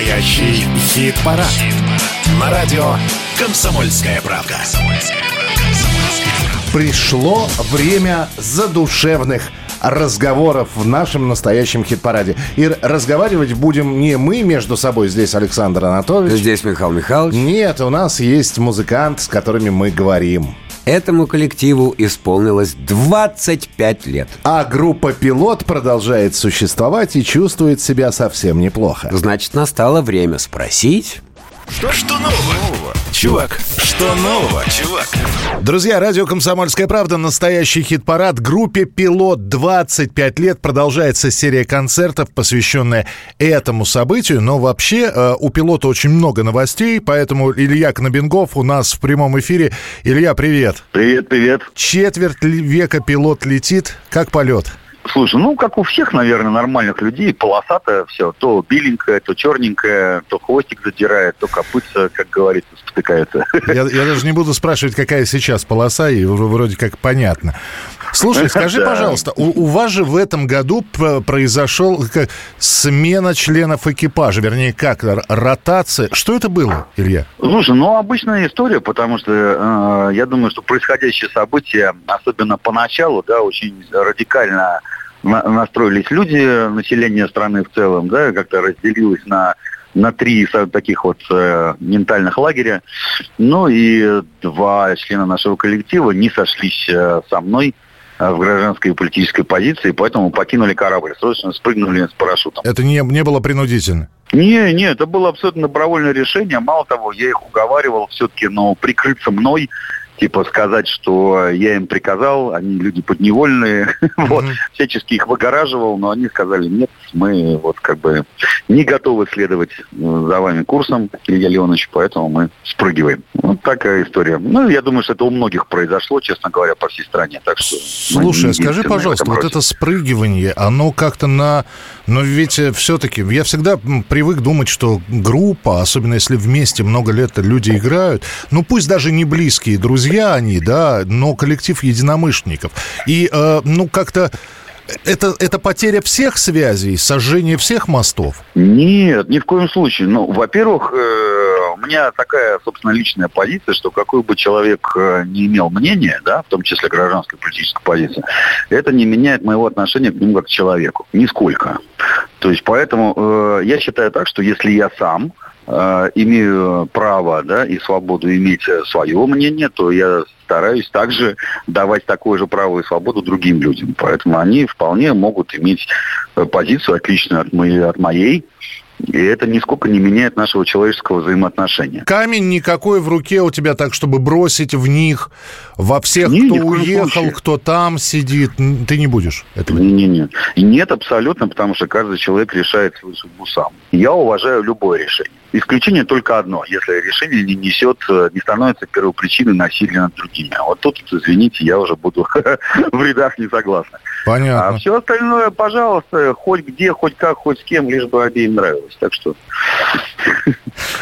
Настоящий хит-парад. Хит На радио «Комсомольская правка». Пришло время задушевных разговоров в нашем настоящем хит-параде. И разговаривать будем не мы между собой, здесь Александр Анатольевич. Здесь Михаил Михайлович. Нет, у нас есть музыкант, с которыми мы говорим. Этому коллективу исполнилось 25 лет. А группа «Пилот» продолжает существовать и чувствует себя совсем неплохо. Значит, настало время спросить... Что, что нового? Чувак, что нового, чувак? Друзья, радио «Комсомольская правда», настоящий хит-парад. Группе «Пилот» 25 лет. Продолжается серия концертов, посвященная этому событию. Но вообще э, у «Пилота» очень много новостей, поэтому Илья Кнобингов у нас в прямом эфире. Илья, привет. Привет, привет. Четверть века «Пилот» летит. Как полет? Слушай, ну, как у всех, наверное, нормальных людей, полосатое все. То беленькое, то черненькое, то хвостик задирает, то копытца, как говорится, спотыкается. Я, я даже не буду спрашивать, какая сейчас полоса, и вроде как понятно. Слушай, скажи, пожалуйста, у, у вас же в этом году произошел смена членов экипажа, вернее, как, ротация. Что это было, Илья? Слушай, ну, обычная история, потому что э, я думаю, что происходящее событие, особенно поначалу, да, очень радикально настроились люди, население страны в целом, да, как-то разделилось на на три таких вот э, ментальных лагеря. Ну и два члена нашего коллектива не сошлись э, со мной э, в гражданской и политической позиции, поэтому покинули корабль, срочно спрыгнули с парашютом. Это не, не было принудительно? Не, не, это было абсолютно добровольное решение. Мало того, я их уговаривал все-таки, но прикрыться мной типа сказать, что я им приказал, они люди подневольные, вот, всячески их выгораживал, но они сказали, нет, мы вот как бы не готовы следовать э, за вами курсом, Илья Леонович, поэтому мы спрыгиваем. Вот такая история. Ну, я думаю, что это у многих произошло, честно говоря, по всей стране, так что... Слушай, а скажи, пожалуйста, вот это спрыгивание, оно как-то на... Но ведь э, все-таки я всегда привык думать, что группа, особенно если вместе много лет люди играют, ну пусть даже не близкие друзья, друзья они, да, но коллектив единомышленников. И, э, ну, как-то это, это потеря всех связей, сожжение всех мостов? Нет, ни в коем случае. Ну, во-первых, э, у меня такая, собственно, личная позиция, что какой бы человек э, не имел мнения, да, в том числе гражданской политической позиции, это не меняет моего отношения к нему как к человеку. Нисколько. То есть поэтому э, я считаю так, что если я сам э, имею право да, и свободу иметь свое мнение, то я стараюсь также давать такое же право и свободу другим людям. Поэтому они вполне могут иметь э, позицию отличную от моей, от моей и это нисколько не меняет нашего человеческого взаимоотношения. Камень никакой в руке у тебя так, чтобы бросить в них, во всех, не, кто уехал, случае. кто там сидит. Ты не будешь этого? Не-не-не. Нет, абсолютно, потому что каждый человек решает свою судьбу сам. Я уважаю любое решение. Исключение только одно, если решение не несет, э, не становится первопричиной насилия над другими. А вот тут, извините, я уже буду в рядах не согласна. Понятно. А все остальное, пожалуйста, хоть где, хоть как, хоть с кем, лишь бы обеим нравилось. Так что...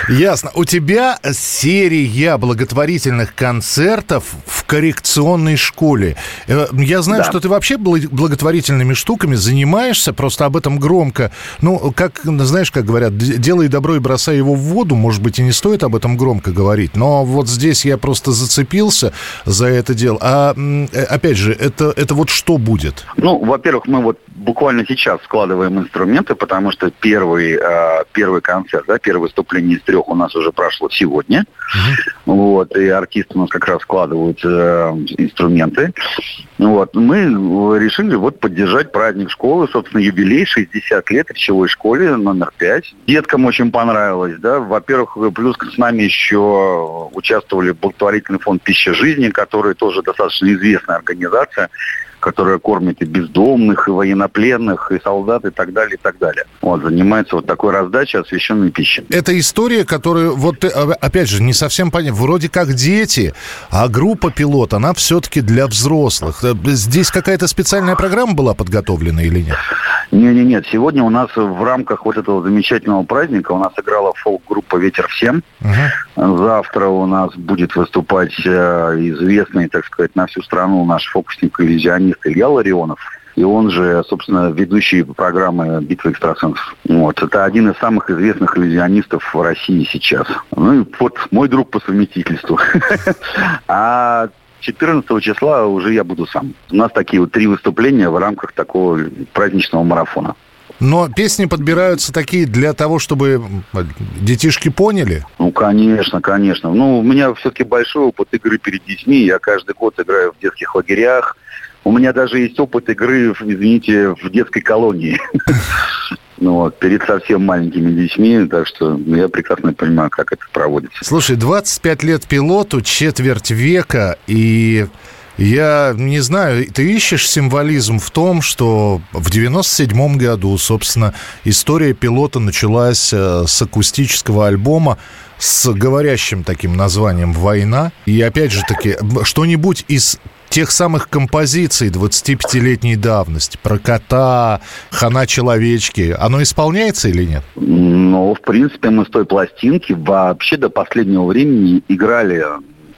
Ясно. У тебя серия благотворительных концертов в коррекционной школе. Э, я знаю, да. что ты вообще благотворительными штуками занимаешься, просто об этом громко. Ну, как, знаешь, как говорят, делай добро и бросай его в воду, может быть, и не стоит об этом громко говорить, но вот здесь я просто зацепился за это дело. А, э, опять же, это, это вот что будет? Ну, во-первых, мы вот буквально сейчас складываем инструменты, потому что первый, э, первый концерт, да, первое выступление из трех у нас уже прошло сегодня. Uh-huh. Вот, и артисты у нас как раз складывают э, инструменты. Вот, мы решили вот поддержать праздник школы, собственно, юбилей 60 лет речевой школе номер 5. Деткам очень понравилось, да. Во-первых, плюс с нами еще участвовали благотворительный фонд «Пища жизни», который тоже достаточно известная организация которая кормит и бездомных, и военнопленных, и солдат, и так далее, и так далее. Вот, занимается вот такой раздачей освященной пищи. Это история, которую, вот, э, опять же, не совсем понятно. Вроде как дети, а группа пилот, она все-таки для взрослых. Э, здесь какая-то специальная программа была подготовлена или нет? Нет, нет, нет. Сегодня у нас в рамках вот этого замечательного праздника у нас играла фолк-группа «Ветер всем». Угу. Завтра у нас будет выступать э, известный, так сказать, на всю страну наш фокусник-иллюзионист Илья Ларионов. и он же, собственно, ведущий программы «Битва экстрасенсов». Вот. Это один из самых известных иллюзионистов в России сейчас. Ну и вот мой друг по совместительству. А 14 числа уже я буду сам. У нас такие вот три выступления в рамках такого праздничного марафона. Но песни подбираются такие для того, чтобы детишки поняли? Ну, конечно, конечно. Ну, у меня все-таки большой опыт игры перед детьми. Я каждый год играю в детских лагерях. У меня даже есть опыт игры, извините, в детской колонии. Ну вот, перед совсем маленькими детьми, так что я прекрасно понимаю, как это проводится. Слушай, 25 лет пилоту, четверть века, и я не знаю, ты ищешь символизм в том, что в 97 году, собственно, история пилота началась э, с акустического альбома с говорящим таким названием «Война». И опять же таки, что-нибудь из тех самых композиций 25-летней давности, про кота, хана человечки, оно исполняется или нет? Ну, в принципе, мы с той пластинки вообще до последнего времени играли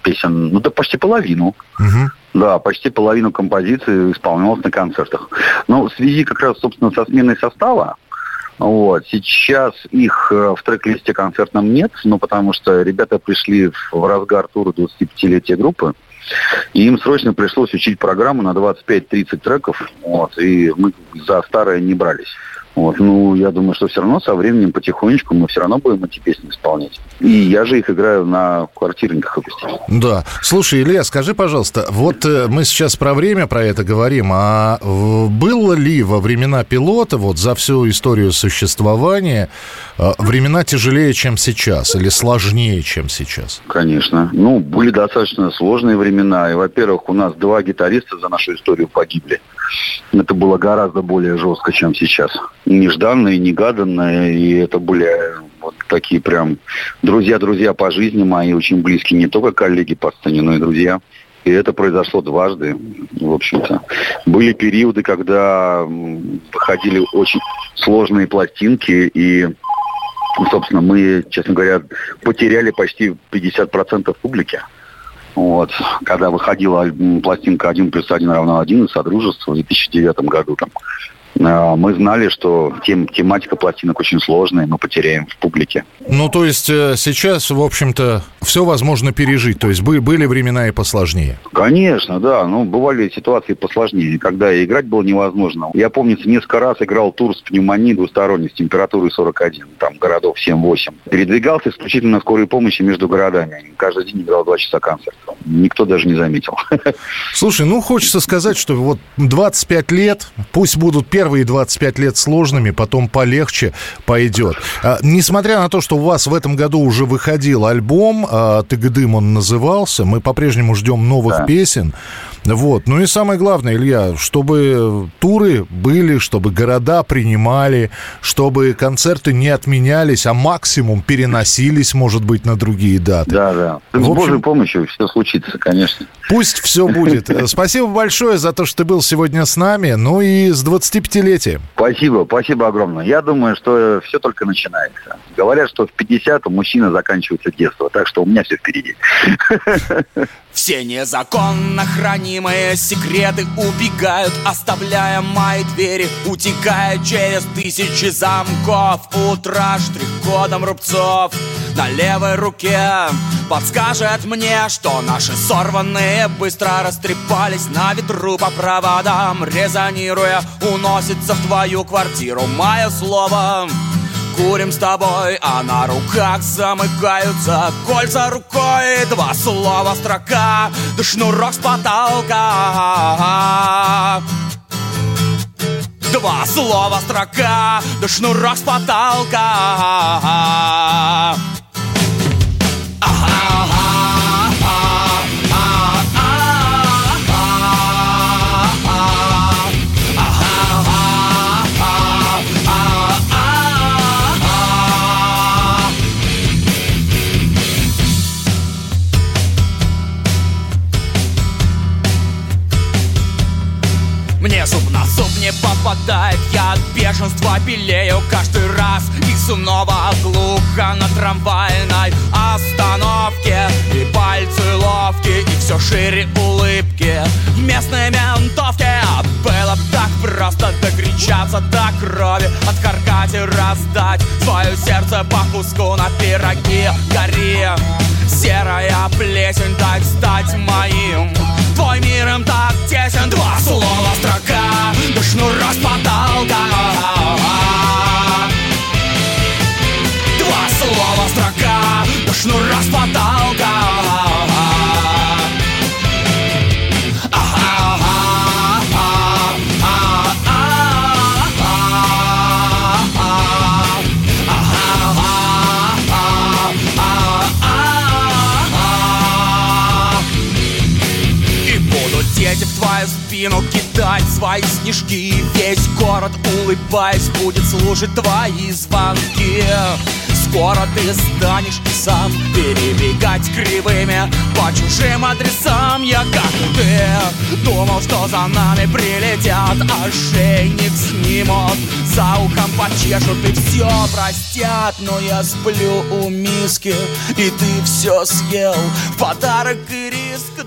песен, ну, да почти половину. Угу. Да, почти половину композиции исполнялось на концертах. Но в связи как раз, собственно, со сменой состава, вот. Сейчас их э, в трек-листе концертном нет, ну, потому что ребята пришли в разгар тура 25-летия группы, и им срочно пришлось учить программу на 25-30 треков, вот, и мы за старое не брались. Вот, ну, я думаю, что все равно со временем потихонечку мы все равно будем эти песни исполнять. И я же их играю на квартирниках акустических. Да. Слушай, Илья, скажи, пожалуйста, вот э, мы сейчас про время про это говорим, а было ли во времена пилота, вот за всю историю существования, э, времена тяжелее, чем сейчас, или сложнее, чем сейчас? Конечно. Ну, были достаточно сложные времена. И, во-первых, у нас два гитариста за нашу историю погибли. Это было гораздо более жестко, чем сейчас. Нежданное, негаданное, и это были вот такие прям друзья-друзья по жизни мои, очень близкие, не только коллеги по сцене, но и друзья. И это произошло дважды, в общем-то. Были периоды, когда выходили очень сложные пластинки, и, собственно, мы, честно говоря, потеряли почти 50% публики. Вот. Когда выходила пластинка «Один плюс один равно один» из Содружества в 2009 году, там, мы знали, что тем, тематика пластинок очень сложная, мы потеряем в публике. Ну, то есть э, сейчас, в общем-то, все возможно пережить. То есть были времена и посложнее. Конечно, да. Ну, бывали ситуации посложнее, когда играть было невозможно. Я помню, несколько раз играл тур с пневмонией двусторонней с температурой 41, там городов 7-8. Передвигался исключительно на скорой помощи между городами. Каждый день играл два часа концерта. Никто даже не заметил. Слушай, ну хочется сказать, что вот 25 лет, пусть будут первые первые 25 лет сложными, потом полегче пойдет. А, несмотря на то, что у вас в этом году уже выходил альбом, а, «Тыгдым» он назывался, мы по-прежнему ждем новых да. песен. Вот. Ну и самое главное, Илья, чтобы туры были, чтобы города принимали, чтобы концерты не отменялись, а максимум переносились, может быть, на другие даты. Да, да. С общем, Божьей помощью все случится, конечно. Пусть все будет. Спасибо большое за то, что ты был сегодня с нами. Ну и с 25-летием. Спасибо, спасибо огромное. Я думаю, что все только начинается. Говорят, что в 50 у мужчины заканчивается детство, так что у меня все впереди. Все незаконно хранимые секреты убегают, оставляя мои двери, утекая через тысячи замков. Утро штрих-кодом рубцов на левой руке. Подскажет мне, что наши сорванные быстро растрепались на ветру по проводам, резонируя, уносится в твою квартиру мое слово. Курим с тобой А на руках замыкаются кольца рукой. Два слова строка, да шнурок с потолка. Два слова строка, да шнурок с потолка попадает Я от бешенства белею каждый раз. И снова глухо на трамвайной остановке И пальцы ловкие, и все шире улыбки. В местной ментовке просто докричаться до крови Откаркать и раздать. Свое сердце по куску на пироги гори. Серая плесень, дай стать моим. Твой мир им так тесен. Два слова строка, да шнур распадалка. Два слова строка, да шнур распадалка твою спину кидать свои снежки. Весь город, улыбаясь, будет слушать твои звонки. Скоро ты станешь сам перебегать кривыми По чужим адресам. Я, как и ты Думал, что за нами прилетят Ошейник снимут. За ухом почешут и все простят. Но я сплю у миски И ты все съел. Подарок и риск